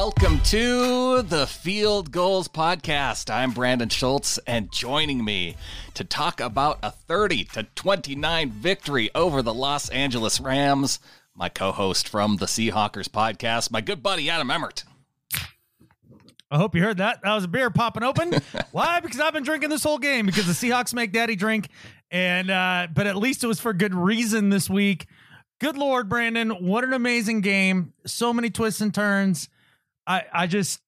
Welcome to the Field Gulls Podcast. I'm Brandan Schulze, and joining me to talk about a 30 to 29 victory over the Los Angeles Rams, my co host from the Seahawkers podcast, my good buddy Adam Emmert. I hope you heard that. That was a beer popping open. Why? Because I've been drinking this whole game because the Seahawks make daddy drink. And uh, but at least it was for good reason this week. Good Lord, Brandon, what an amazing game. So many twists and turns. I I just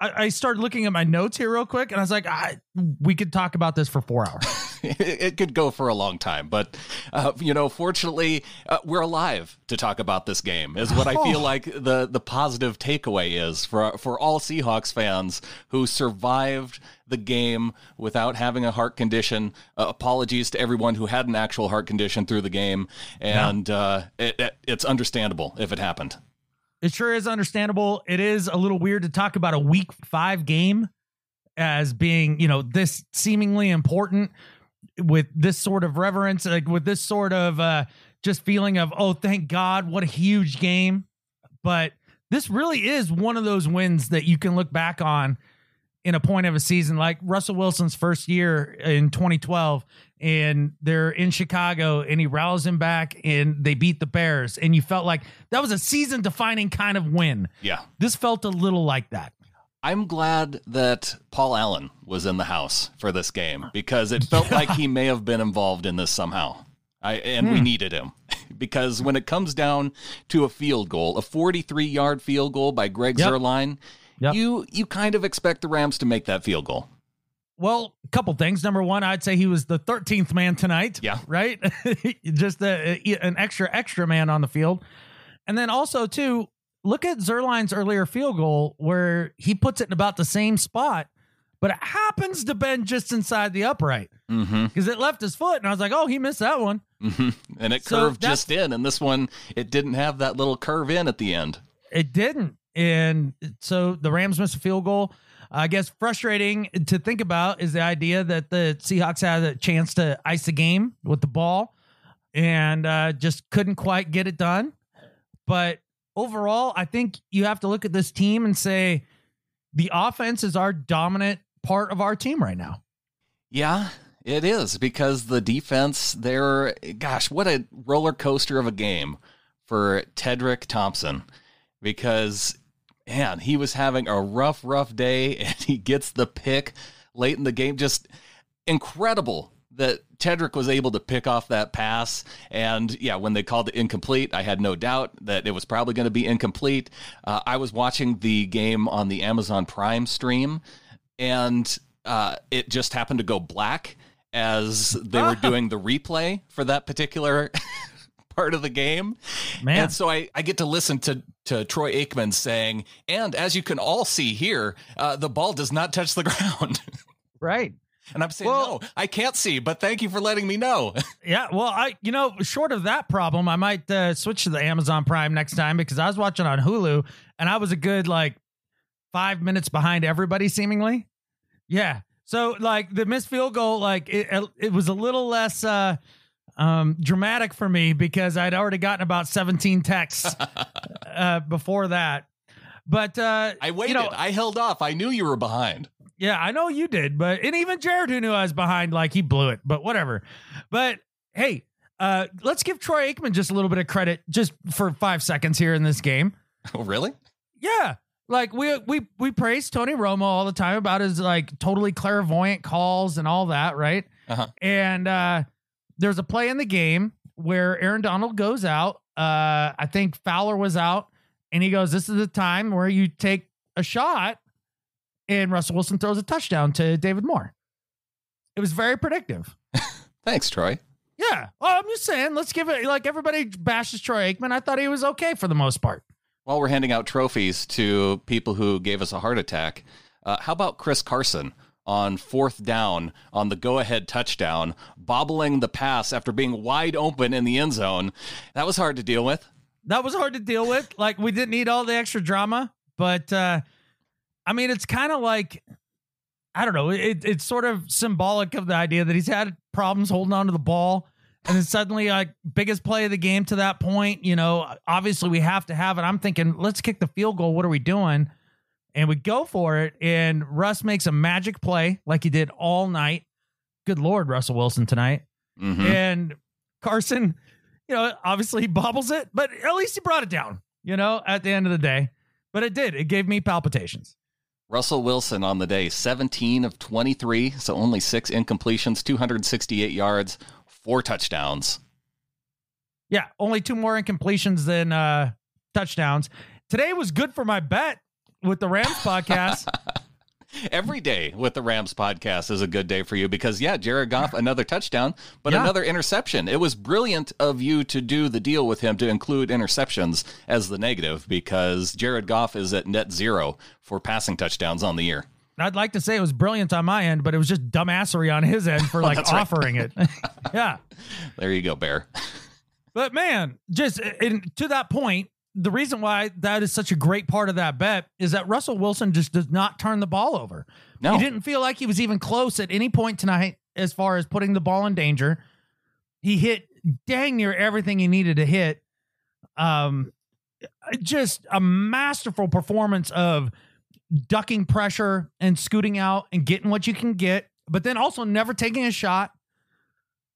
I, I started looking at my notes here real quick and I was like, I we could talk about this for four hours. it could go for a long time, but uh, you know, fortunately, uh, we're alive to talk about this game. Is what I feel Oh. like the the positive takeaway is for for all Seahawks fans who survived the game without having a heart condition. Uh, apologies to everyone who had an actual heart condition through the game, and uh, it, it, it's understandable if it happened. It sure is understandable. It is a little weird to talk about a week five game as being, you know, this seemingly important with this sort of reverence, like with this sort of uh just feeling of, oh, thank God, what a huge game. But this really is one of those wins that you can look back on in a point of a season, like Russell Wilson's first year in 2012, and they're in Chicago, and he rallies him back, and they beat the Bears, and you felt like that was a season-defining kind of win. Yeah. This felt a little like that. I'm glad that Paul Allen was in the house for this game because it felt like he may have been involved in this somehow. I and we hmm. needed him because when it comes down to a field goal, a 43-yard field goal by Greg Yep. Zuerlein, Yep. you you kind of expect the Rams to make that field goal. Well, a couple things. Number one, I'd say he was the 13th man tonight. Yeah. Right? Just a, an extra, extra man on the field. And then also, too, look at Zuerlein's earlier field goal where he puts it in about the same spot, but it happens to bend just inside the upright Mm-hmm. because it left his foot. And I was like, oh, he missed that one. mm-hmm. And it So curved just in, and this one it didn't have that little curve in at the end. It didn't. And so the Rams missed a field goal. I guess frustrating to think about is the idea that the Seahawks had a chance to ice the game with the ball and uh, just couldn't quite get it done. But overall, I think you have to look at this team and say the offense is our dominant part of our team right now. Yeah, it is because the defense there, gosh, what a roller coaster of a game for Tedric Thompson because, man, he was having a rough, rough day and he gets the pick late in the game. Just incredible that Tedric was able to pick off that pass. And yeah, when they called it incomplete, I had no doubt that it was probably going to be incomplete. Uh, I was watching the game on the Amazon Prime stream and uh, it just happened to go black as they were doing the replay for that particular part of the game. Man. And so I, I get to listen to, to Troy Aikman saying, and as you can all see here, uh, the ball does not touch the ground. Right. and I'm saying, Well- no, I can't see, but thank you for letting me know. Yeah, well, I you know, short of that problem, I might uh, switch to the Amazon Prime next time because I was watching on Hulu and I was a good like five minutes behind everybody, seemingly. Yeah, so like the missed field goal, like it, it was a little less uh, um, dramatic for me because I'd already gotten about seventeen texts uh, before that. But uh, I waited. You know, I held off. I knew you were behind. yeah, I know you did, but and even Jared, who knew I was behind, like he blew it. But whatever. But hey, uh, let's give Troy Aikman just a little bit of credit, just for five seconds here in this game. Oh, really? Yeah, like we we we praise Tony Romo all the time about his like totally clairvoyant calls and all that, right? Uh-huh. And uh, there's a play in the game where Aaron Donald goes out. Uh, I think Fowler was out, and he goes, "This is the time where you take a shot." And Russell Wilson throws a touchdown to David Moore. It was very predictive. Thanks, Troy. Yeah. Well, I'm just saying, let's give it like everybody bashes Troy Aikman. I thought he was okay for the most part. While we're handing out trophies to people who gave us a heart attack, uh, how about Chris Carson on fourth down on the go ahead touchdown, bobbling the pass after being wide open in the end zone? That was hard to deal with. That was hard to deal with. Like we didn't need all the extra drama, but uh I mean, it's kind of like I don't know. It, it's sort of symbolic of the idea that he's had problems holding on to the ball. And then suddenly, like, biggest play of the game to that point, you know, obviously we have to have it. I'm thinking, let's kick the field goal. What are we doing? And we go for it, and Russ makes a magic play like he did all night. Good Lord, Russell Wilson tonight. Mhm. And Carson, you know, obviously he bobbles it, but at least he brought it down, you know, at the end of the day. But it did. It gave me palpitations. Russell Wilson on the day, 17 of 23, so only six incompletions, 268 yards, four touchdowns. Yeah, only two more incompletions than uh, touchdowns. Today was good for my bet with the Rams podcast. Every day with the Rams podcast is a good day for you because, yeah, Jared Goff, another touchdown, but Yeah. another interception. It was brilliant of you to do the deal with him to include interceptions as the negative because Jared Goff is at net zero for passing touchdowns on the year. I'd like to say it was brilliant on my end, but it was just dumbassery on his end for like right. offering it. yeah. There you go, Bear. But man, just in, to that point, the reason why that is such a great part of that bet is that Russell Wilson just does not turn the ball over. No. He didn't feel like he was even close at any point tonight as far as putting the ball in danger. He hit dang near everything he needed to hit. Um, just a masterful performance of ducking pressure and scooting out and getting what you can get, but then also never taking a shot.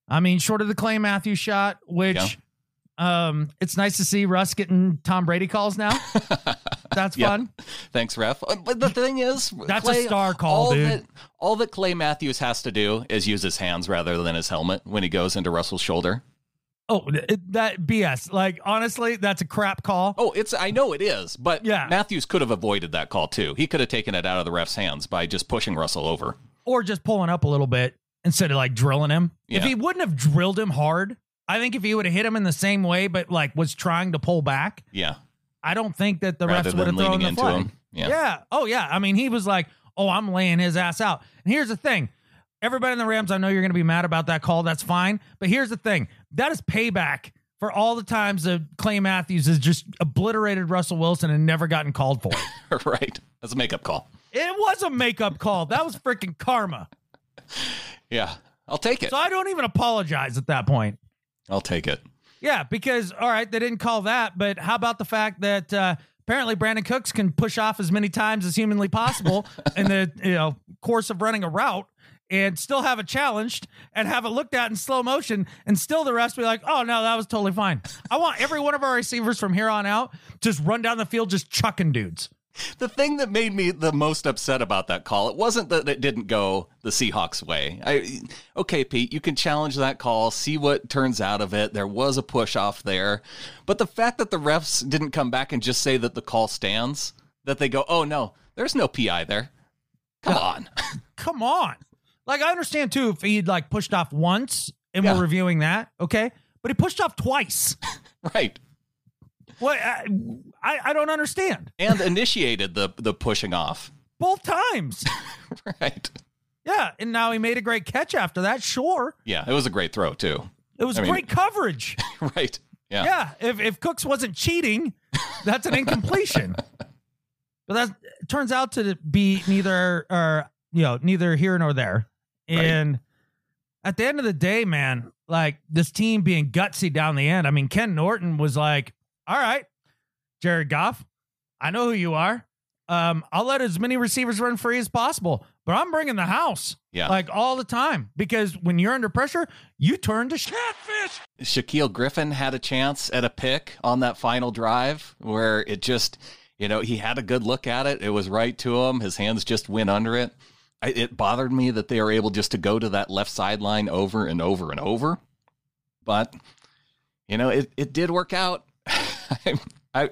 I mean, short of the Clay Matthews shot, which um, it's nice to see Russ getting Tom Brady calls now. That's Yeah. fun. Thanks, ref. Uh, But the thing is, That's a star call, all dude. That, all that Clay Matthews has to do is use his hands rather than his helmet when he goes into Russell's shoulder. Oh, that BS. Like honestly, that's a crap call. Oh, it's I know it is, but Yeah. Matthews could have avoided that call too. He could have taken it out of the ref's hands by just pushing Russell over. Or just pulling up a little bit instead of like drilling him. If he wouldn't have drilled him hard, I think if he would have hit him in the same way, but like was trying to pull back, Yeah, I don't think that the rather refs would have thrown the into flag. him. Yeah. Yeah. Oh, yeah. I mean, he was like, oh, I'm laying his ass out. And here's the thing everybody in the Rams, I know you're going to be mad about that call. That's fine. But here's the thing that is payback for all the times that Clay Matthews has just obliterated Russell Wilson and never gotten called for it. right. That's a makeup call. it was a makeup call. That was freaking karma. Yeah, I'll take it. So I don't even apologize at that point. I'll take it. Yeah, because all right, they didn't call that, but how about the fact that uh, apparently Brandin Cooks can push off as many times as humanly possible in the you know course of running a route and still have it challenged and have it looked at in slow motion and still the rest be like, oh no, that was totally fine. I want every one of our receivers from here on out just run down the field just chucking dudes. The thing that made me the most upset about that call, it wasn't that it didn't go the Seahawks way. I okay, Pete, you can challenge that call, see what turns out of it. There was a push off there. But the fact that the refs didn't come back and just say that the call stands, that they go, "Oh no, there's no PI there." Come on. Come on. Like I understand too if he'd like pushed off once and Yeah. we're reviewing that, okay? But he pushed off twice. right. What I, I I don't understand. And initiated the the pushing off. Both times. Right. Yeah, and now he made a great catch after that. Sure, Yeah, it was a great throw too. it was I mean- great coverage. right. Yeah. Yeah, if if Cooks wasn't cheating, that's an incompletion. but that turns out to be neither or you know neither here nor there. Right. And at the end of the day, man, like this team being gutsy down the end. I mean, Ken Norton was like, "All right, Jared Goff, I know who you are. Um, I'll let as many receivers run free as possible, but I'm bringing the house." Yeah. like all the time because when you're under pressure, you turn to catfish. Shaquille Griffin had a chance at a pick on that final drive where it just, you know, he had a good look at it. It was right to him. His hands just went under it. I, it bothered me that they were able just to go to that left sideline over and over and over. But, you know, it, it did work out. I, I,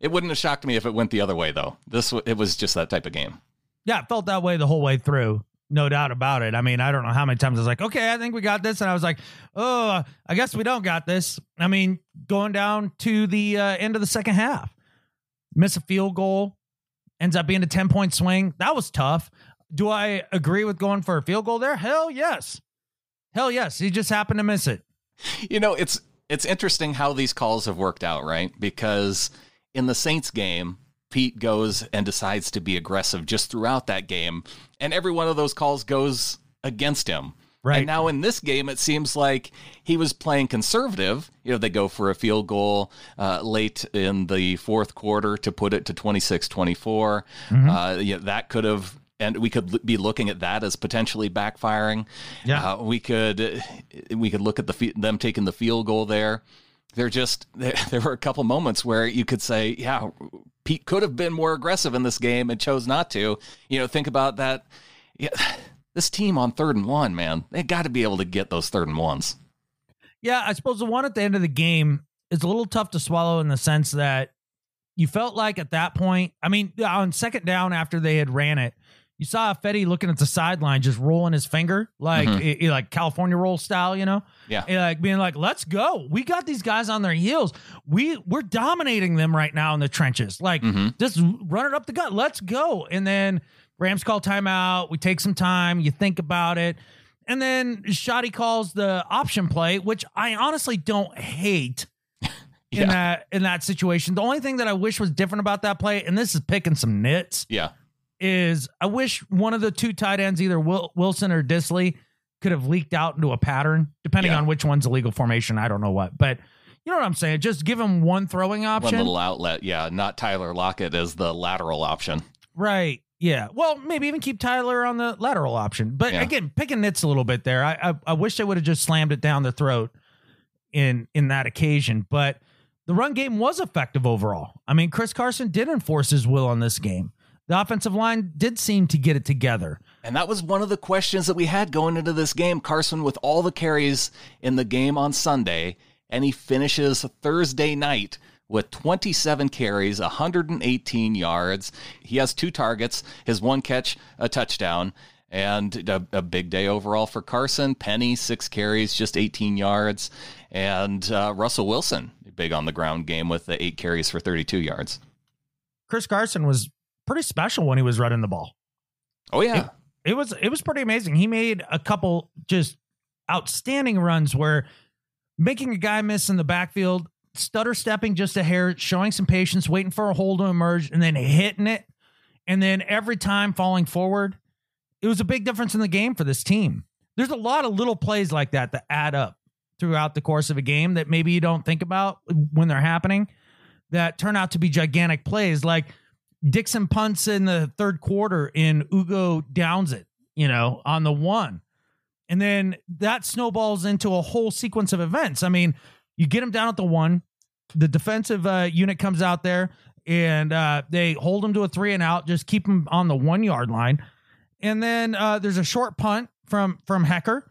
it, wouldn't have shocked me if it went the other way, though. This it was just that type of game. Yeah, it felt that way the whole way through. No doubt about it. I mean, I don't know how many times I was like, okay, I think we got this. And I was like, oh, I guess we don't got this. I mean, going down to the uh, end of the second half, miss a field goal, ends up being a 10 point swing. That was tough. Do I agree with going for a field goal there? Hell yes. Hell yes. He just happened to miss it. You know, it's it's interesting how these calls have worked out, right? Because in the Saints game, Pete goes and decides to be aggressive just throughout that game, and every one of those calls goes against him. Right. And now in this game, it seems like he was playing conservative. You know, they go for a field goal uh, late in the fourth quarter to put it to 26 24. Mm-hmm. Uh, yeah, that could have. And we could l- be looking at that as potentially backfiring. Yeah. Uh, we could we could look at the them taking the field goal there. They're just there, there were a couple moments where you could say, yeah, Pete could have been more aggressive in this game and chose not to. You know, think about that. Yeah, this team on third and one, man, they got to be able to get those third and ones. Yeah, I suppose the one at the end of the game is a little tough to swallow in the sense that you felt like at that point, I mean, on second down after they had ran it, you saw Fetty looking at the sideline, just rolling his finger like Mhm. it- it- like California roll style, you know, Yeah. And, like being like, "Let's go, we got these guys on their heels. We we're dominating them right now in the trenches. Like Mhm. just run it up the gut. Let's go." And then Rams call timeout. We take some time. You think about it. And then Schotty calls the option play, which I honestly don't hate Yeah. in that in that situation. The only thing that I wish was different about that play, and this is picking some nits, Yeah. Is I wish one of the two tight ends, either Wilson or Dissly, could have leaked out into a pattern, depending Yeah. on which one's a legal formation. I don't know what, but you know what I'm saying. Just give him one throwing One option, little outlet. Yeah. Not Tyler Lockett as the lateral option. right? Yeah. Well, maybe even keep Tyler on the lateral option. But Yeah. again, picking nits a little bit there. I I, I wish they would have just slammed it down the throat in in that occasion, but. The run game was effective overall. I mean, Chris Carson did enforce his will on this game. The offensive line did seem to get it together. And that was one of the questions that we had going into this game. Carson with all the carries in the game on Sunday, and he finishes Thursday night with 27 carries, 118 yards. He has two targets, his one catch, a touchdown, and a, a big day overall for Carson. Penny, six carries, just 18 yards. And uh, Russell Wilson, big on the ground game with the eight carries for 32 yards. Chris Carson was pretty special when he was running the ball. Oh, yeah. It was it was pretty amazing. He made a couple just outstanding runs where making a guy miss in the backfield, stutter stepping just a hair, showing some patience, waiting for a hole to emerge, and then hitting it. And then every time falling forward. It was a big difference in the game for this team. There's a lot of little plays like that that add up throughout the course of a game that maybe you don't think about when they're happening that turn out to be gigantic plays. Like Dixon punts in the third quarter and Ugo downs it, you know, on the one. And then that snowballs into a whole sequence of events. I mean, you get him down at the one, the defensive uh, unit comes out there and uh, they hold him to a three and out, just keep him on the one yard line. And then uh, there's a short punt from from Hekker,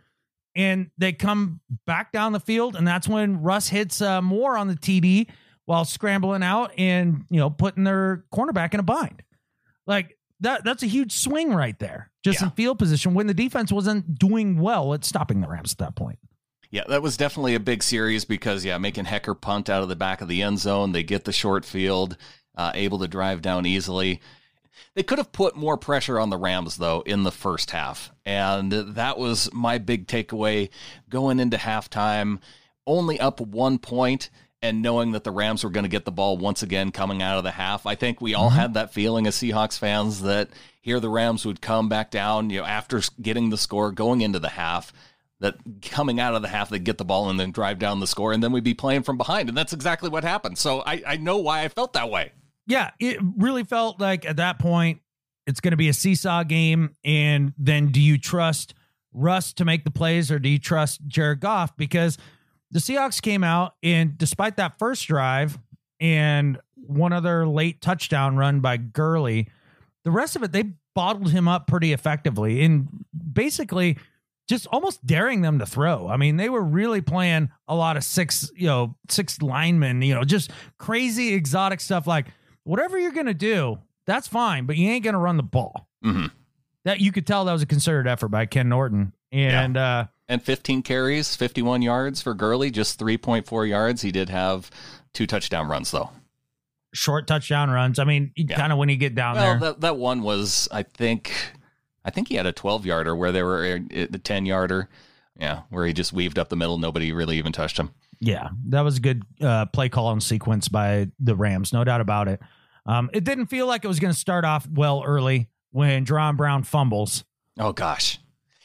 and they come back down the field, and that's when Russ hits uh, Moore on the TD while scrambling out and you know putting their cornerback in a bind. Like that that's a huge swing right there, just Yeah. in field position when the defense wasn't doing well at stopping the Rams at that point. Yeah, that was definitely a big series because, yeah, making Hekker punt out of the back of the end zone. They get the short field, uh, able to drive down easily. They could have put more pressure on the Rams, though, in the first half. And that was my big takeaway going into halftime, only up one point and knowing that the Rams were going to get the ball once again coming out of the half. I think we all mm-hmm. had that feeling as Seahawks fans that here the Rams would come back down, you know, after getting the score going into the half that coming out of the half, they'd get the ball and then drive down the score, and then we'd be playing from behind. And that's exactly what happened. So I, I know why I felt that way. Yeah, it really felt like at that point it's going to be a seesaw game. And then do you trust Russ to make the plays or do you trust Jared Goff? Because the Seahawks came out and despite that first drive and one other late touchdown run by Gurley, the rest of it, they bottled him up pretty effectively and basically just almost daring them to throw. I mean, they were really playing a lot of six, you know, six linemen, you know, just crazy exotic stuff like whatever you're going to do, that's fine, but you ain't going to run the ball. hmm That you could tell that was a concerted effort by Ken Norton. And uh And 15 carries, 51 yards for Gurley, just 3.4 yards. He did have two touchdown runs, though. short touchdown runs. I mean, Yeah. kind of when you get down Well, there. that, that one was, I think, I think he had a 12 yarder where they were uh, the 10 yarder. Yeah, where he just weaved up the middle. Nobody really even touched him. Yeah, that was a good uh, play call and sequence by the Rams, no doubt about it. Um, it didn't feel like it was going to start off well early when Jaron Brown fumbles. Oh, gosh.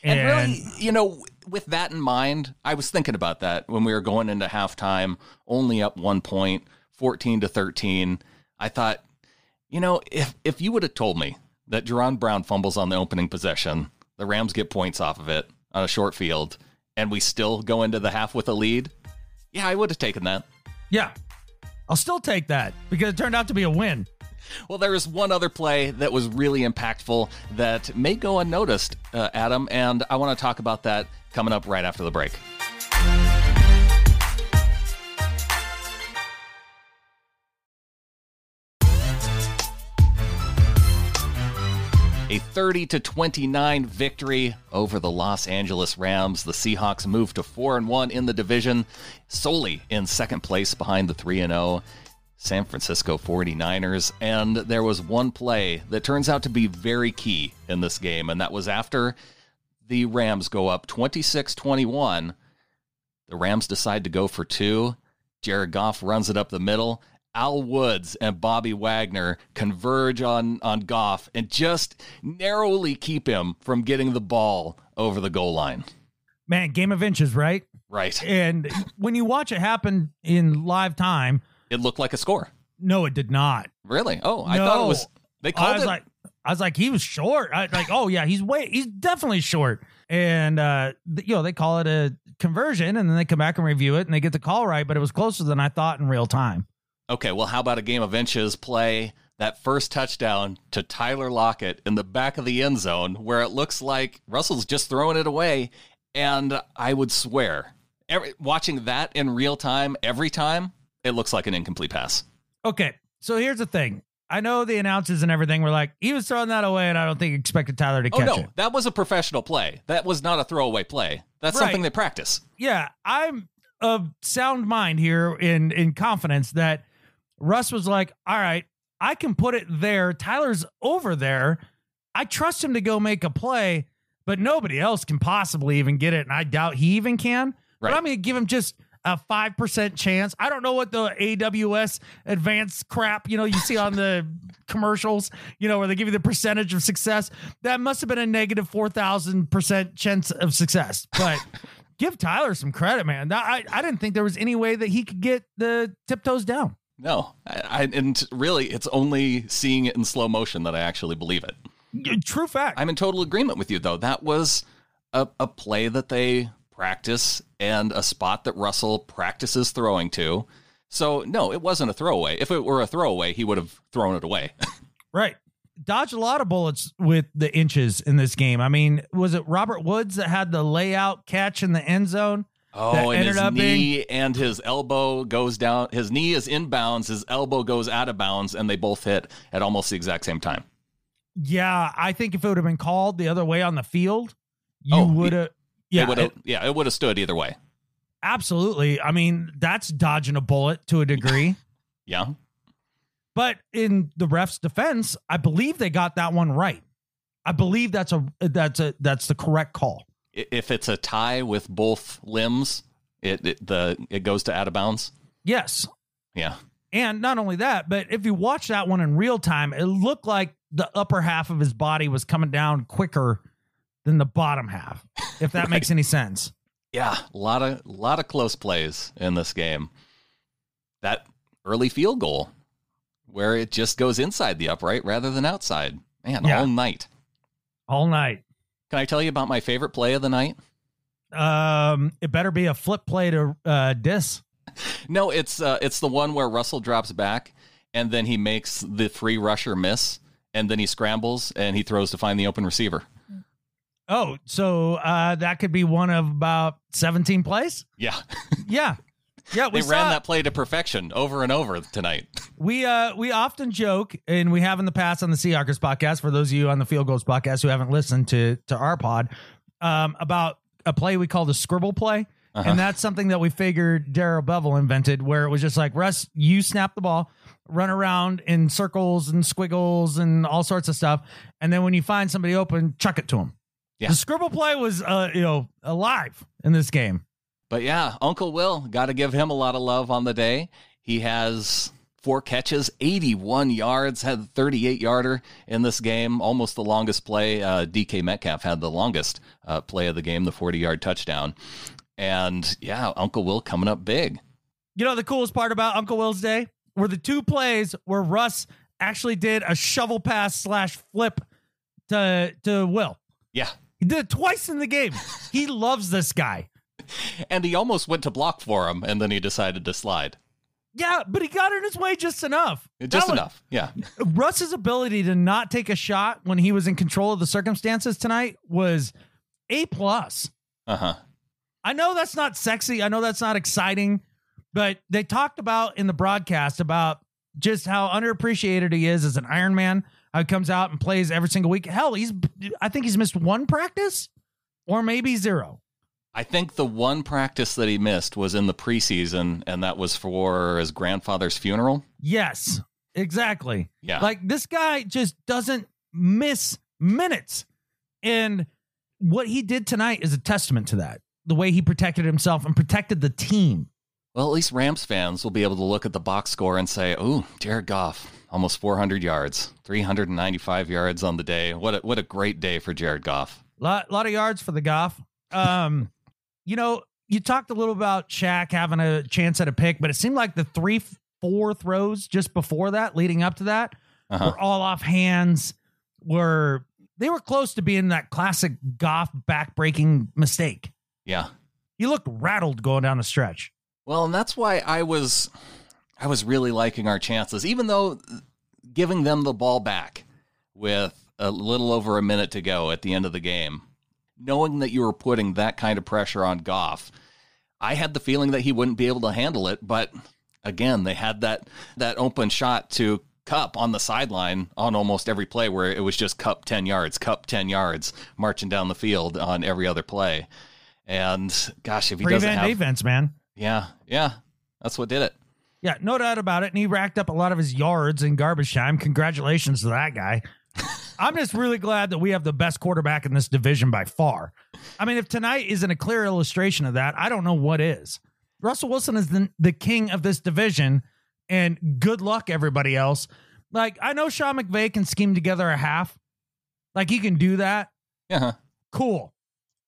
And, And, really, you know, with that in mind, I was thinking about that when we were going into halftime, only up one point, 14 to 13. I thought, you know, if if you would have told me that Jaron Brown fumbles on the opening possession, the Rams get points off of it on a short field, and we still go into the half with a lead, yeah, I would have taken that. Yeah. I'll still take that because it turned out to be a win. Well, there is one other play that was really impactful that may go unnoticed, uh, Adam, and I want to talk about that coming up right after the break. A 30 to 29 victory over the Los Angeles Rams. The Seahawks moved to 4 and 1 in the division, solely in second place behind the 3 and 0 San Francisco 49ers. And there was one play that turns out to be very key in this game, and that was after the Rams go up 26 21. The Rams decide to go for two. Jared Goff runs it up the middle. Al Woods and Bobby Wagner converge on, on Goff and just narrowly keep him from getting the ball over the goal line. Man, game of inches, right? Right. And when you watch it happen in live time, It looked like a score. no, it did not. Really? Oh, I No. thought it was. They called it I was it. like, I was like, he was short. I like, oh yeah, he's way, he's definitely short. And uh, you know, they call it a conversion, and then they come back and review it, and they get the call right, but it was closer than I thought in real time. Okay, well, how about a game of inches play that first touchdown to Tyler Lockett in the back of the end zone where it looks like Russell's just throwing it away. And I would swear, every, watching that in real time every time, it looks like an incomplete pass. Okay, so here's the thing. I know the announcers and everything were like, he was throwing that away, and I don't think he expected Tyler to Oh, catch no, it. that was a professional play. That was not a throwaway play. That's Right. something they practice. yeah, I'm of sound mind here in in confidence that Russ was like, all right, I can put it there. Tyler's over there. I trust him to go make a play, but nobody else can possibly even get it, and I doubt he even can. But I'm going to give him just a five percent chance. I don't know what the AWS advanced crap you know you see on the commercials, you know, where they give you the percentage of success. That must have been a negative negative four thousand percent chance of success, but. Give Tyler some credit, man. I, I didn't think there was any way that he could get the tiptoes down. No, I, I, and really, it's only seeing it in slow motion that I actually believe it. True fact. I'm in total agreement with you, though. That was a, a play that they practice and a spot that Russell practices throwing to. So, no, it wasn't a throwaway. If it were a throwaway, he would have thrown it away. Right. Dodge a lot of bullets with the inches in this game. I mean, was it Robert Woods that had the layout catch in the end zone? Oh, and his knee and his elbow goes down. His knee is inbounds, his elbow goes out of bounds, and they both hit at almost the exact same time. Yeah, I think if it would have been called the other way on the field, you Oh, would have. Yeah, it would have, yeah, it would have stood either way. absolutely. I mean, that's dodging a bullet to a degree. Yeah. but in the ref's defense, I believe they got that one right. I believe that's a that's a that's the correct call. If it's a tie with both limbs, it, it the it goes to out of bounds. Yes. Yeah. And not only that, but if you watch that one in real time, it looked like the upper half of his body was coming down quicker than the bottom half, if that makes any sense. Yeah, a lot of lot of close plays in this game. That early field goal where it just goes inside the upright rather than outside. Man, Yeah. all night. All night. Can I tell you about my favorite play of the night? Um, it better be a flip play to uh dis. No, it's uh, it's the one where Russell drops back and then he makes the free rusher miss and then he scrambles and he throws to find the open receiver. Oh, so uh that could be one of about 17 plays? Yeah. Yeah. Yeah, we they ran that play to perfection over and over tonight. We uh we often joke, and we have in the past on the Seahawkers podcast. For those of you on the Field Gulls podcast who haven't listened to to our pod, um, about a play we call the scribble play, Uh-huh. and that's something that we figured Darrell Bevell invented, where it was just like Russ, you snap the ball, run around in circles and squiggles and all sorts of stuff, and then when you find somebody open, chuck it to them. Yeah. The scribble play was uh you know alive in this game. But yeah, Uncle Will, got to give him a lot of love on the day. He has four catches, 81 yards, had a 38 yarder in this game, almost the longest play. Uh, DK Metcalf had the longest uh, play of the game, the 40 yard touchdown. And yeah, Uncle Will coming up big. You know, the coolest part about Uncle Will's day were the two plays where Russ actually did a shovel pass slash flip to, to Will. Yeah. He did it twice in the game. he loves this guy. And he almost went to block for him, and then he decided to slide. Yeah, but he got in his way just enough. Just enough. Yeah. Russ's ability to not take a shot when he was in control of the circumstances tonight was A plus. Uh huh. I know that's not sexy. I know that's not exciting, but they talked about in the broadcast about just how underappreciated he is as an Iron Man. How he comes out and plays every single week. Hell, he's I think he's missed one practice or maybe zero. I think the one practice that he missed was in the preseason, and that was for his grandfather's funeral. Yes, exactly. Yeah. Like this guy just doesn't miss minutes. And what he did tonight is a testament to that. The way he protected himself and protected the team. Well, at least Rams fans will be able to look at the box score and say, "Oh, Jared Goff, almost 400 yards, 395 yards on the day. What a, what a great day for Jared Goff." Lot lot of yards for the Goff. Um, you know, you talked a little about Shaq having a chance at a pick, but it seemed like the three, four throws just before that, leading up to that, Uh-huh. were all off hands. Were they were close to being that classic Goff backbreaking mistake. Yeah. He looked rattled going down the stretch. Well, and that's why I was I was really liking our chances, even though giving them the ball back with a little over a minute to go at the end of the game, knowing that you were putting that kind of pressure on Goff, I had the feeling that he wouldn't be able to handle it. But again, they had that that open shot to Kupp on the sideline on almost every play where it was just Kupp 10 yards, Kupp 10 yards, marching down the field on every other play. And gosh, if he doesn't have defense, man. yeah, yeah. That's what did it. Yeah, no doubt about it. And he racked up a lot of his yards in garbage time. Congratulations to that guy. I'm just really glad that we have the best quarterback in this division by far. I mean, if tonight isn't a clear illustration of that, I don't know what is. Russell Wilson is the, the king of this division, and good luck, everybody else. Like, I know Sean McVay can scheme together a half. Like, he can do that. Yeah. Cool.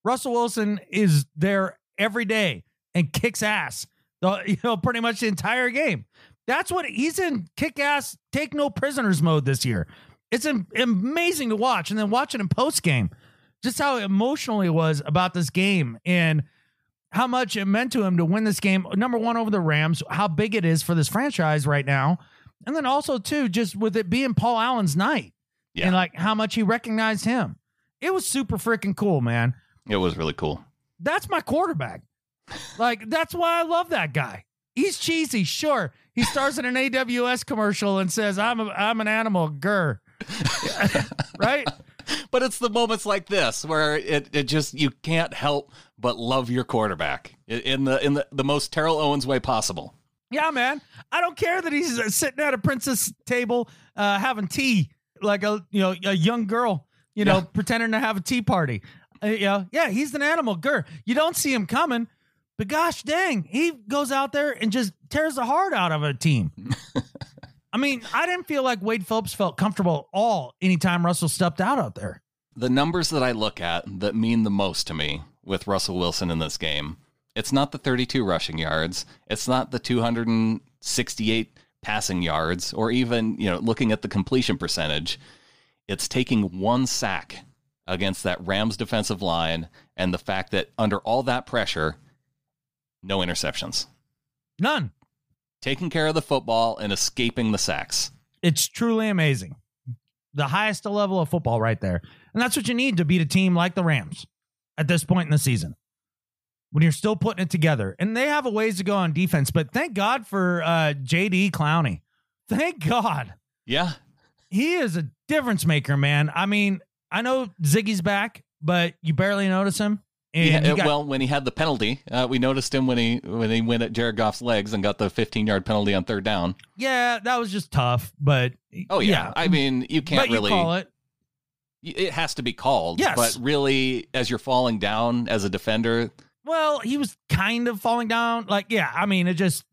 Russell Wilson is there every day and kicks ass. The, you know, pretty much the entire game. That's what he's in kick ass, take no prisoners mode this year. It's am- amazing to watch. And then watching him post game, just how emotional he was about this game and how much it meant to him to win this game. Number one, over the Rams, how big it is for this franchise right now. And then also, too, just with it being Paul Allen's night Yeah. and like how much he recognized him. It was super freaking cool, man It was really cool. that's my quarterback. Like that's why I love that guy. He's cheesy, sure. He stars in an AWS commercial and says, "I'm a, I'm an animal, grr." right? But it's the moments like this where it, it just you can't help but love your quarterback in the in the, the most Terrell Owens way possible. Yeah, man. I don't care that he's uh, sitting at a princess table uh, having tea like a you know a young girl, you know, Yeah. pretending to have a tea party. Uh, know, yeah, he's an animal, grr. You don't see him coming, but gosh dang, he goes out there and just tears the heart out of a team. I mean, I didn't feel like Wade Phillips felt comfortable at all anytime Russell stepped out out there. The numbers that I look at that mean the most to me with Russell Wilson in this game, it's not the 32 rushing yards, it's not the 268 passing yards, or even you know looking at the completion percentage. It's taking one sack against that Rams defensive line, and the fact that under all that pressure, no interceptions. None. taking care of the football and escaping the sacks. It's truly amazing. The highest level of football right there. And that's what you need to beat a team like the Rams at this point in the season. When you're still putting it together. And they have a ways to go on defense, but thank God for uh JD Clowney. Thank God. Yeah, He is a difference maker, man. I mean, I know Ziggy's back, but you barely notice him. And yeah. you got- well, when he had the penalty, uh, we noticed him when he when he went at Jared Goff's legs and got the 15 yard penalty on third down. yeah, that was just tough. But Oh yeah, I mean you can't but you really. call it. It has to be called. Yes. but really, as you're falling down as a defender, Well, he was kind of falling down. Like, yeah, I mean, it just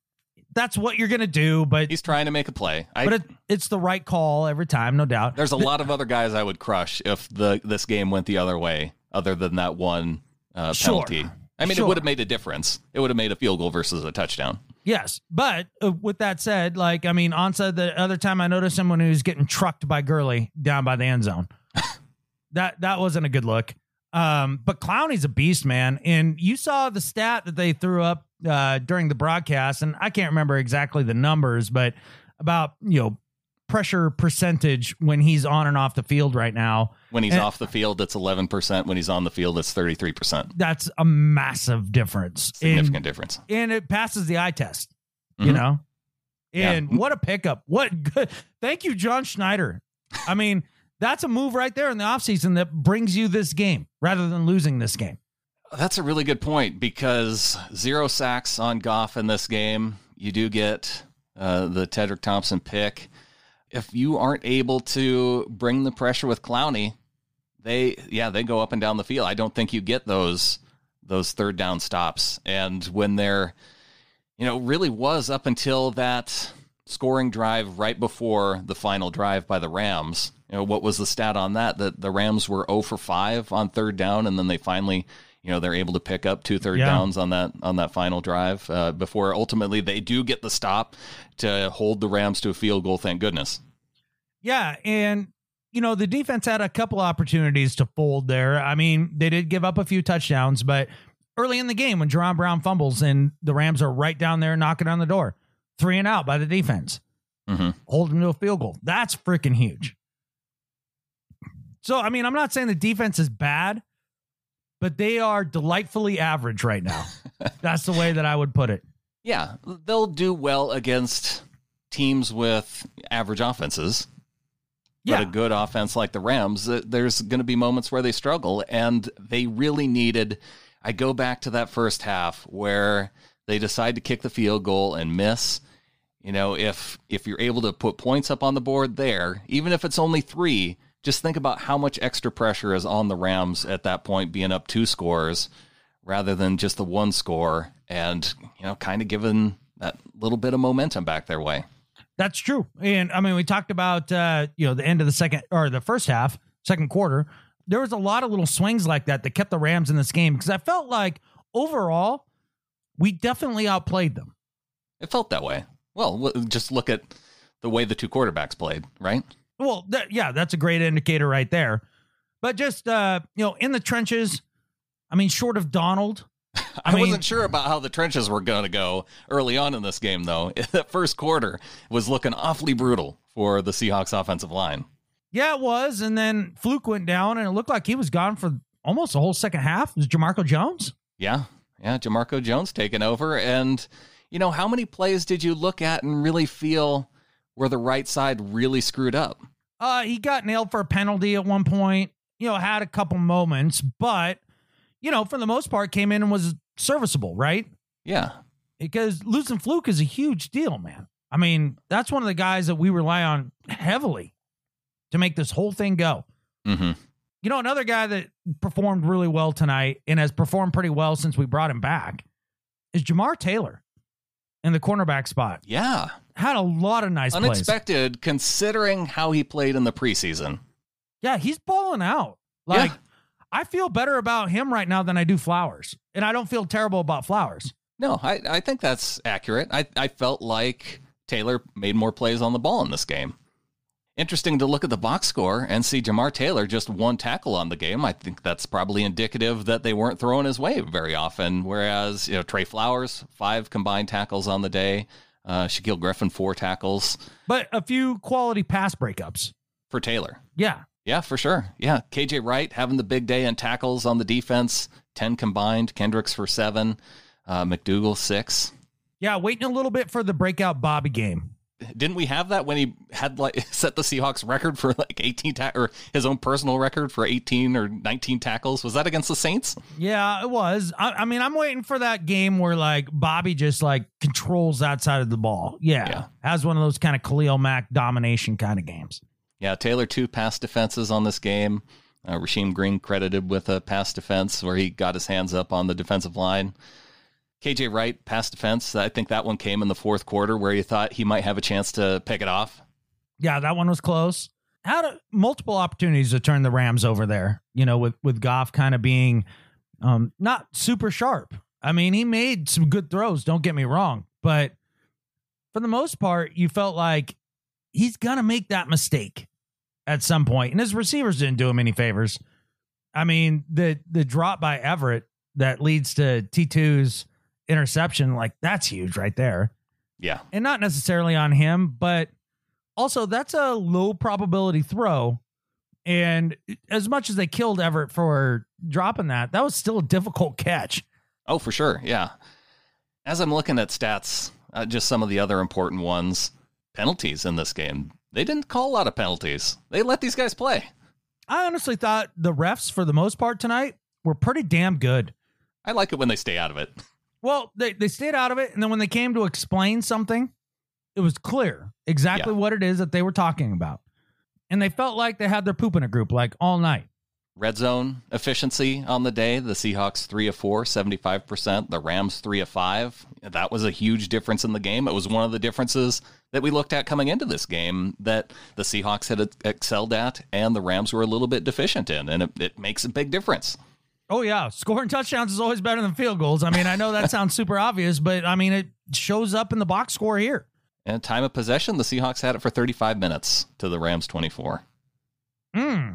that's what you're going to do, but He's trying to make a play. I, but it, it's the right call every time, no doubt. there's a lot of other guys I would crush if the this game went the other way, other than that one uh, Sure. penalty. I mean, Sure. it would have made a difference. It would have made a field goal versus a touchdown. Yes, but uh, with that said, like I mean, Ansah, the other time I noticed him when he was getting trucked by Gurley down by the end zone. that that wasn't a good look. Um, but Clowney's a beast, man. And you saw the stat that they threw up uh, during the broadcast, and I can't remember exactly the numbers, but about you know pressure percentage when he's on and off the field right now. When he's And- off the field, it's 11%. When he's on the field, it's 33%. That's a massive difference. Significant difference. and it passes the eye test. You Mhm. know, Yeah. and what a pickup! What good? Thank you, John Schneider. I mean, that's a move right there in the offseason that brings you this game rather than losing this game. That's a really good point because zero sacks on Goff in this game. You do get uh, the Tedric Thompson pick. If you aren't able to bring the pressure with Clowney, they yeah they go up and down the field. I don't think you get those those third down stops. And when they're you know really was up until that scoring drive right before the final drive by the Rams. You know what was the stat on that? That the Rams were 0 for 5 on third down, and then they finally you know they're able to pick up two third Yeah. downs on that on that final drive uh, before ultimately they do get the stop to hold the Rams to a field goal. Thank goodness. Yeah, and you know the defense had a couple opportunities to fold there. I mean, they did give up a few touchdowns, but early in the game when Jaron Brown fumbles and the Rams are right down there knocking on the door, three and out by the defense, hmm hold them to a field goal. That's freaking huge. So, I mean, I'm not saying the defense is bad, but they are delightfully average right now. That's the way that I would put it. Yeah, they'll do well against teams with average offenses. Yeah. But a good offense like the Rams, uh, there's going to be moments where they struggle, and they really needed. I go back to that first half where they decide to kick the field goal and miss. You know, if if you're able to put points up on the board there, even if it's only three, just think about how much extra pressure is on the Rams at that point, being up two scores rather than just the one score, and you know, kind of giving that little bit of momentum back their way. That's true. And I mean, we talked about uh, you know, the end of the second or the first half, second quarter. There was a lot of little swings like that that kept the Rams in this game because I felt like overall we definitely outplayed them. It felt that way. Well, just look at the way the two quarterbacks played, right? Well, that, yeah, that's a great indicator right there. But just uh, you know, in the trenches, I mean, short of Donald, I, mean- wasn't sure about how the trenches were going to go early on in this game, though. that first quarter was looking awfully brutal for the Seahawks offensive line. yeah, it was. And then Fluke went down, and it looked like he was gone for almost the whole second half. It was Jamarco Jones? Yeah, yeah, Jamarco Jones taking over. And, you know, how many plays did you look at and really feel where the right side really screwed up? Uh, he got nailed for a penalty at one point. You know, had a couple moments, but you know, for the most part, came in and was serviceable, right? Yeah, Because losing Fluke is a huge deal, man. I mean, that's one of the guys that we rely on heavily to make this whole thing go. hmm You know, another guy that performed really well tonight and has performed pretty well since we brought him back is Jamar Taylor in the cornerback spot. yeah. Had a lot of nice plays. Unexpected considering how he played in the preseason. Yeah, he's balling out. Like, I feel better about him right now than I do Flowers. And I don't feel terrible about Flowers. No, I, I think that's accurate. I, I felt like Taylor made more plays on the ball in this game. Interesting to look at the box score and see Jamar Taylor just one tackle on the game. I think that's probably indicative that they weren't throwing his way very often. Whereas, you know, Tre Flowers, five combined tackles on the day. Uh, Shaquille Griffin, four tackles But a few quality pass breakups. for Taylor. Yeah. Yeah, for sure. Yeah. KJ Wright having the big day in tackles on the defense, 10 combined. Kendricks for seven. Uh, McDougald, six. Yeah, waiting a little bit for the breakout Bobby game. Didn't we have that when he had like set the Seahawks record for like 18 ta- or his own personal record for 18 or 19 tackles? Was that against the Saints? Yeah, it was. I, I mean, I'm waiting for that game where like Bobby just like controls that side of the ball. Yeah. Yeah. Has one of those kind of Khalil Mack domination kind of games. Yeah, Taylor two pass defenses on this game. Uh, Rasheem Green credited with a pass defense where he got his hands up on the defensive line. KJ Wright pass defense. I think that one came in the fourth quarter where you thought he might have a chance to pick it off. Yeah, that one was close. Had multiple opportunities to turn the Rams over there. You know, with with Goff kind of being um, not super sharp. I mean, he made some good throws. Don't get me wrong, but for the most part, you felt like he's gonna make that mistake at some point, and his receivers didn't do him any favors. I mean, the the drop by Everett that leads to T2's interception, like that's huge right there. Yeah. And not necessarily on him, but also that's a low probability throw. And as much as they killed Everett for dropping that, that was still a difficult catch. Oh, for sure. Yeah. As I'm looking at stats, uh, just some of the other important ones, penalties in this game. They didn't call a lot of penalties. They let these guys play. I honestly thought the refs, for the most part tonight, were pretty damn good. I like it when they stay out of it. Well, they, they stayed out of it. And then when they came to explain something, it was clear exactly Yeah. what it is that they were talking about. And they felt like they had their poop in a group like all night. Red zone efficiency on the day, the Seahawks 3 of 4, 75%, the Rams 3 of 5. That was a huge difference in the game. It was one of the differences that we looked at coming into this game that the Seahawks had excelled at and the Rams were a little bit deficient in, and it, it makes a big difference. Oh yeah, scoring touchdowns is always better than field goals. I mean, I know that sounds super obvious, but I mean it shows up in the box score here. And time of possession, the Seahawks had it for 35 minutes to the Rams 24. Hmm,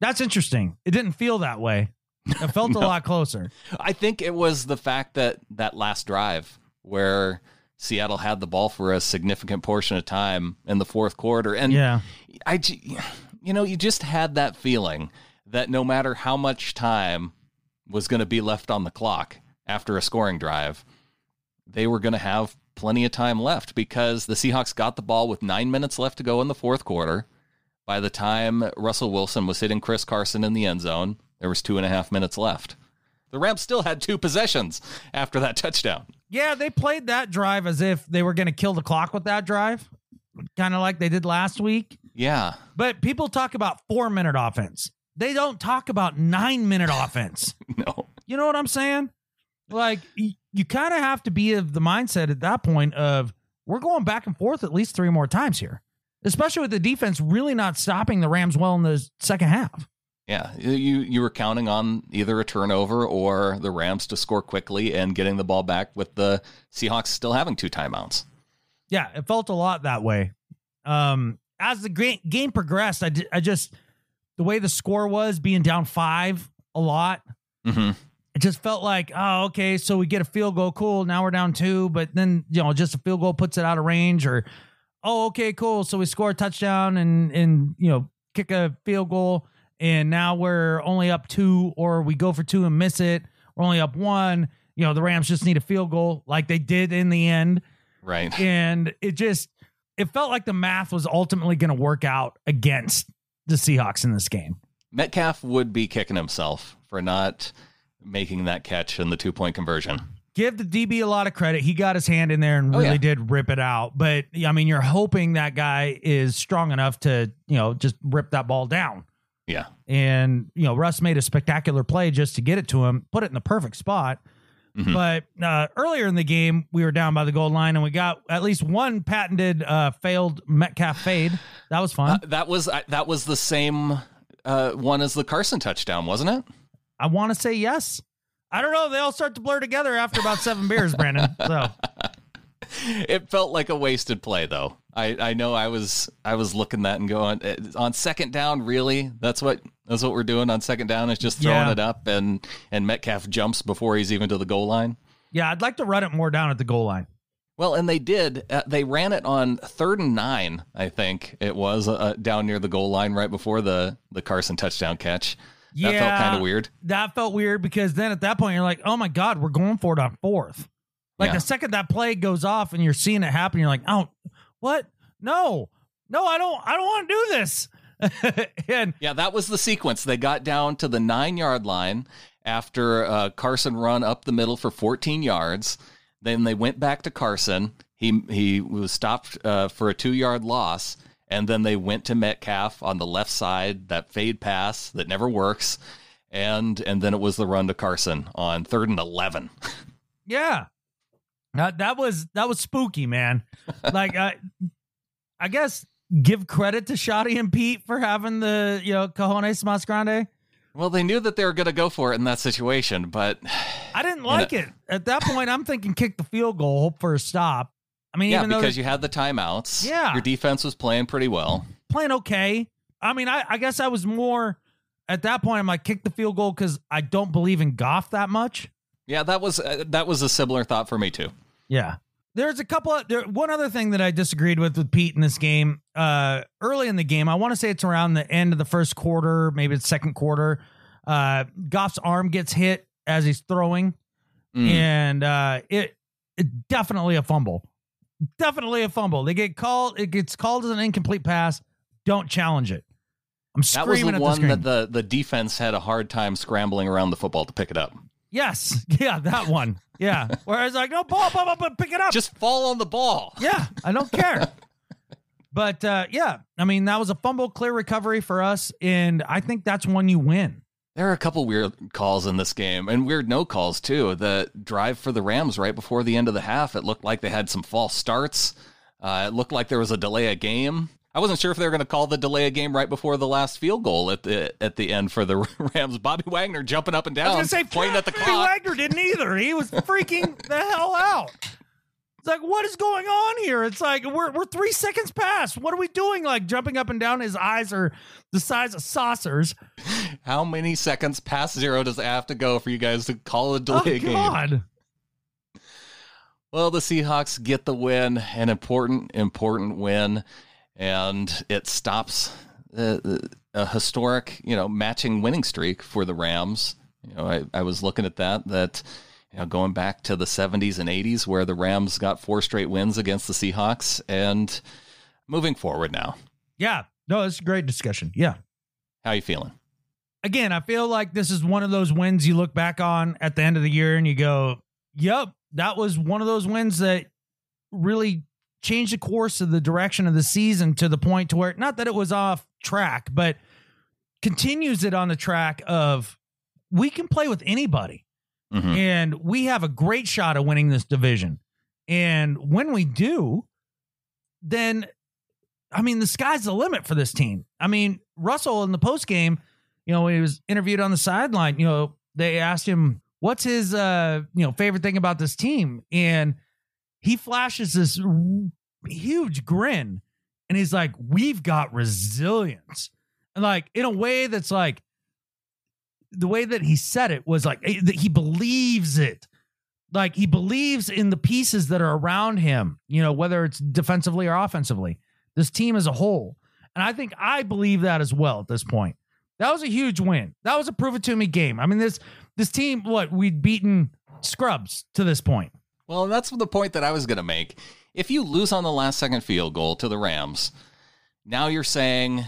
that's interesting. It didn't feel that way. It felt a lot closer. I think it was the fact that that last drive where Seattle had the ball for a significant portion of time in the fourth quarter. And Yeah, I, you know, you just had that feeling that no matter how much time was going to be left on the clock after a scoring drive, they were going to have plenty of time left because the Seahawks got the ball with nine minutes left to go in the fourth quarter. By the time Russell Wilson was hitting Chris Carson in the end zone, there was two and a half minutes left. The Rams still had two possessions after that touchdown. yeah. They played that drive as if they were going to kill the clock with that drive, kind of like they did last week. Yeah. But people talk about four minute offense. They don't talk about nine minute offense. No. You know what I'm saying? Like you kind of have to be of the mindset at that point of we're going back and forth at least three more times here, especially with the defense really not stopping the Rams well in the second half. Yeah, you you were counting on either a turnover or the Rams to score quickly and getting the ball back with the Seahawks still having two timeouts. Yeah, it felt a lot that way. Um, as the game progressed, I, di- I just the way the score was being down five a lot. Mm-hmm. it just felt like, oh, okay, so we get a field goal, cool. Now we're down two, but then you know, just a field goal puts it out of range, or oh, okay, cool. So we score a touchdown and and you know, kick a field goal, and now we're only up two, or we go for two and miss it. We're only up one. You know, the Rams just need a field goal, like they did in the end, Right. and it just it felt like the math was ultimately going to work out against the Seahawks in this game. Metcalf would be kicking himself for not making that catch in the two point conversion. Give the DB a lot of credit. He got his hand in there and Oh, really yeah. did rip it out. But I mean, you're hoping that guy is strong enough to, you know, just rip that ball down. Yeah. And, you know, Russ made a spectacular play just to get it to him, put it in the perfect spot. Mhm. But uh, earlier in the game, we were down by the goal line and we got at least one patented uh, failed Metcalf fade. That was fun. Uh, that was uh, that was the same uh, one as the Carson touchdown, wasn't it? I want to say yes. I don't know. They all start to blur together after about seven beers, Brandon. So It felt like a wasted play, though. I, I know I was I was looking that and going eh, on second down. Really, that's what that's what we're doing on second down is just throwing Yeah. it up and and Metcalf jumps before he's even to the goal line. yeah, I'd like to run it more down at the goal line. Well, and they did. Uh, they ran it on third and nine, I think it was, uh, down near the goal line right before the the Carson touchdown catch. That felt kind of weird. That felt weird because then at that point you're like, oh my god, we're going for it on fourth. Like Yeah. the second that play goes off and you're seeing it happen, you're like, oh, what? No, no, I don't, I don't want to do this. and Yeah, that was the sequence. They got down to the nine yard line after uh, Carson run up the middle for 14 yards. Then they went back to Carson. He he was stopped uh, for a two yard loss, and then they went to Metcalf on the left side. That fade pass that never works, and and then it was the run to Carson on third and 11. yeah, That that was that was spooky, man. like I, I guess give credit to Schotty and Pete for having the you know cojones mas grande. Well, they knew that they were going to go for it in that situation, but I didn't like it at that point. I'm thinking kick the field goal, hope for a stop. I mean, yeah, because you had the timeouts. Yeah. your defense was playing pretty well. playing okay. I mean, I, I guess I was more at that point. I'm like kick the field goal because I don't believe in Goff that much. Yeah, that was uh, that was a similar thought for me too. Yeah. There's a couple of there, one other thing that I disagreed with with Pete in this game. Uh, early in the game, I want to say it's around the end of the first quarter, maybe it's second quarter. Uh, Goff's arm gets hit as he's throwing, Mm. and uh, it, it definitely a fumble. Definitely a fumble. They get called. It gets called as an incomplete pass. Don't challenge it. I'm screaming That was the at the one screen. that the the defense had a hard time scrambling around the football to pick it up. yes, yeah, that one. Yeah. Whereas like, no ball, ball, ball, ball, pick it up. Just fall on the ball. Yeah, I don't care. but uh, yeah, I mean that was a fumble, clear recovery for us, and I think that's one you win. There are a couple weird calls in this game and weird no calls too. The drive for the Rams right before the end of the half, it looked like they had some false starts. Uh, it looked like there was a delay of game. I wasn't sure if they were going to call the delay of game right before the last field goal at the at the end for the Rams. Bobby Wagner jumping up and down, I was gonna say pointing at the Bobby clock. Wagner didn't either. He was freaking the hell out. It's like, what is going on here? It's like we're we're three seconds past. What are we doing? Like jumping up and down. His eyes are the size of saucers. How many seconds past zero does it have to go for you guys to call a delay oh game? God. Well, the Seahawks get the win, an important, important win, and it stops uh, a historic, you know, matching winning streak for the Rams. You know, I, I was looking at that, that, you know, going back to the 70s and 80s where the Rams got four straight wins against the Seahawks and moving forward now. Yeah. No, it's a great discussion. Yeah. How are you feeling? again, I feel like this is one of those wins you look back on at the end of the year and you go, "Yep, that was one of those wins that really changed the course of the direction of the season to the point to where not that it was off track, but continues it on the track of we can play with anybody Mhm. and we have a great shot of winning this division. And when we do, then I mean the sky's the limit for this team. I mean, Russell in the post game, you know, he was interviewed on the sideline, you know, they asked him what's his uh, you know, favorite thing about this team and he flashes this huge grin and he's like, "We've got resilience." And like in a way that's like the way that he said it was like eh, he believes it. Like he believes in the pieces that are around him, you know, whether it's defensively or offensively, this team as a whole. And I think I believe that as well at this point. That was a huge win. That was a prove it to me game. I mean, this this team, what we'd beaten scrubs to this point. Well, that's the point that I was going to make. If you lose on the last second field goal to the Rams, now you're saying,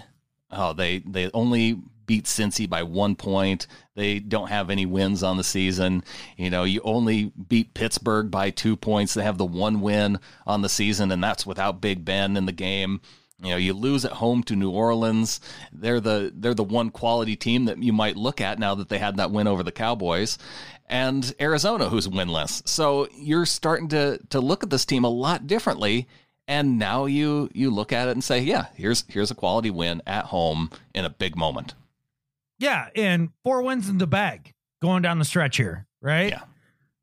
oh, they they only beat Cincy by one point. They don't have any wins on the season. You know, you only beat Pittsburgh by two points. They have the one win on the season, and that's without Big Ben in the game. You know, you lose at home to New Orleans. They're the they're the one quality team that you might look at now that they had that win over the Cowboys. And Arizona, who's winless. So you're starting to to look at this team a lot differently. And now you you look at it and say, yeah, here's here's a quality win at home in a big moment. Yeah, and four wins in the bag going down the stretch here, right? Yeah.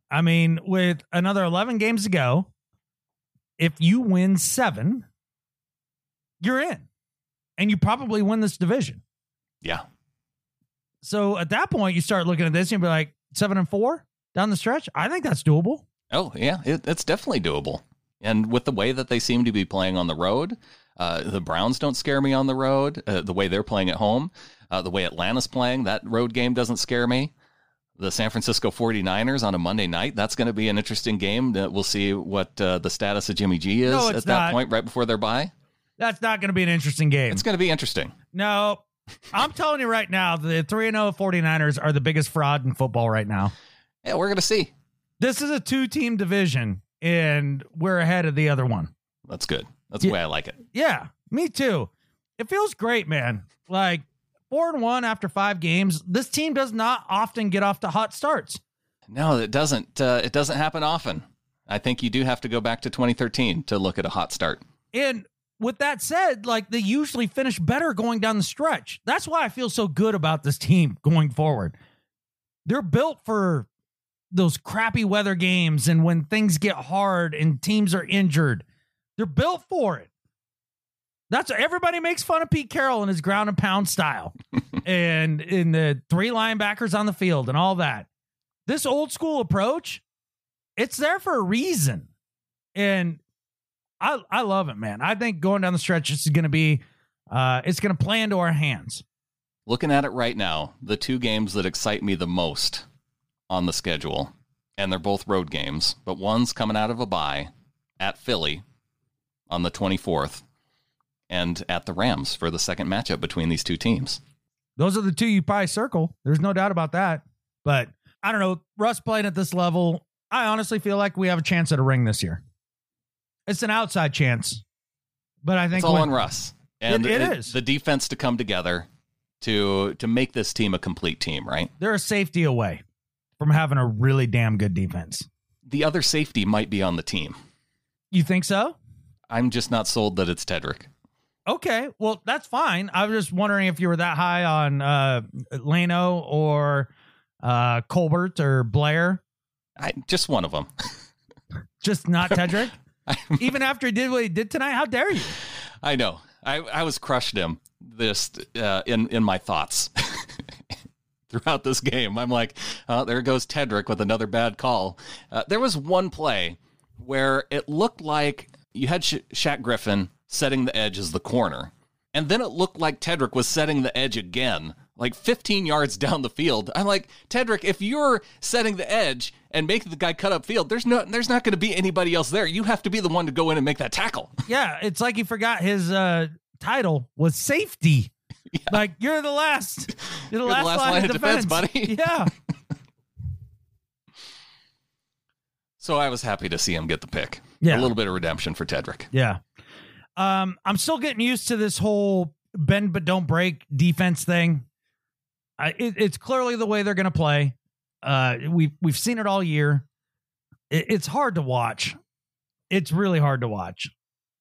I mean, with another 11 games to go, if you win seven, you're in. And you probably win this division. Yeah. So at that point, you start looking at this and be like, seven and four down the stretch. I think that's doable. Oh, yeah, it, it's definitely doable. And with the way that they seem to be playing on the road, uh, the Browns don't scare me on the road. Uh, the way they're playing at home, uh, the way Atlanta's playing, that road game doesn't scare me. The San Francisco 49ers on a Monday night, that's going to be an interesting game. We'll see what uh, the status of Jimmy G is No, at it's that point, right before their bye. That's not going to be an interesting game. It's going to be interesting. no, I'm telling you right now, the 3 0 49ers are the biggest fraud in football right now. Yeah, we're going to see. This is a two team division, and we're ahead of the other one. That's good. That's Yeah. the way I like it. Yeah, me too. It feels great, man. Like four and one after five games. This team does not often get off to hot starts. No, it doesn't. Uh, it doesn't happen often. I think you do have to go back to 2013 to look at a hot start. And with that said, like they usually finish better going down the stretch. That's why I feel so good about this team going forward. They're built for those crappy weather games and when things get hard and teams are injured. They're built for it. That's everybody makes fun of Pete Carroll and his ground and pound style and in the three linebackers on the field and all that. This old school approach, it's there for a reason. And I I love it, man. I think going down the stretch, this is going to be, uh, it's going to play into our hands. Looking at it right now, the two games that excite me the most on the schedule, and they're both road games, but one's coming out of a bye at Philly on the 24th, and at the Rams for the second matchup between these two teams. Those are the two you probably circle. There's no doubt about that. But I don't know. Russ playing at this level, I honestly feel like we have a chance at a ring this year. It's an outside chance, but I think It's all when- on Russ. And It- it is. the defense to come together to to make this team a complete team, right? they're a safety away from having a really damn good defense. The other safety might be on the team. You think so? I'm just not sold that it's Tedric. Okay, well that's fine. I was just wondering if you were that high on uh Lano or uh Colbert or Blair, I, just one of them. just not Tedric. Even after he did what he did tonight, how dare you? I know. I, I was crushed him this uh, in in my thoughts throughout this game. I'm like, uh, there goes Tedric with another bad call. Uh, there was one play where it looked like you had Sha Shaq Griffin setting the edge as the corner, and then it looked like Tedric was setting the edge again. Like 15 yards down the field, I'm like Tedric. If you're setting the edge and making the guy cut up field, there's no, there's not going to be anybody else there. You have to be the one to go in and make that tackle. Yeah, it's like he forgot his uh title was safety. Like you're the last, you're the, You're last, the last line, line of of defense, buddy. Yeah, So I was happy to see him get the pick. Yeah. A little bit of redemption for Tedric. yeah. Um, I'm still getting used to this whole bend but don't break defense thing. I, it, it's clearly the way they're going to play. Uh, we've we've seen it all year. It, it's hard to watch. It's really hard to watch.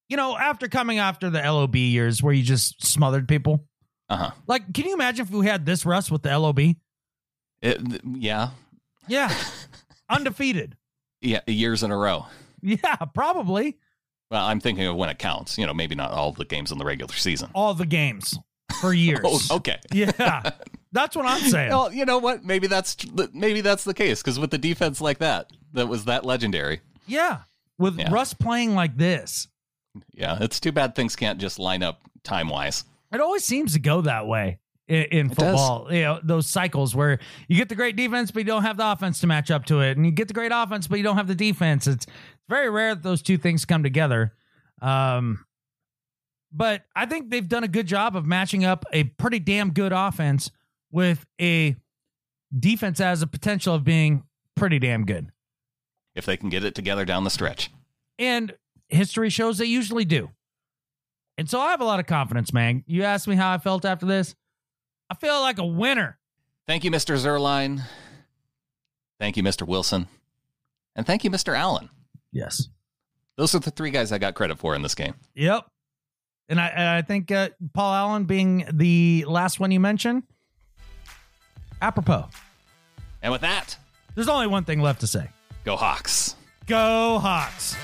You know, after coming after the LOB years where you just smothered people. Uh huh. Like, can you imagine if we had this Russ with the LOB? It, yeah. Yeah, undefeated. Yeah. Years in a row. Yeah, probably Well, I'm thinking of when it counts. You know, maybe not all the games in the regular season. all the games for years. Oh, okay. Yeah, that's what I'm saying. Well, you know what? Maybe that's maybe that's the case because with the defense like that, that was that legendary. Yeah, with Yeah. Russ playing like this, Yeah, it's too bad things can't just line up time wise. it always seems to go that way in, in It does. football. You know, those cycles where you get the great defense, but you don't have the offense to match up to it, and you get the great offense, but you don't have the defense. It's very rare that those two things come together. Um, but I think they've done a good job of matching up a pretty damn good offense with a defense that has a potential of being pretty damn good. If they can get it together down the stretch. And history shows they usually do. And so I have a lot of confidence, man. You asked me how I felt after this. I feel like a winner. Thank you, Mr. Zuerlein. Thank you, Mr. Wilson. And thank you, Mr. Allen. Yes. Those are the three guys I got credit for in this game. Yep. And I, and I think uh, Paul Allen being the last one you mentioned, apropos. And with that, There's only one thing left to say go Hawks. Go Hawks.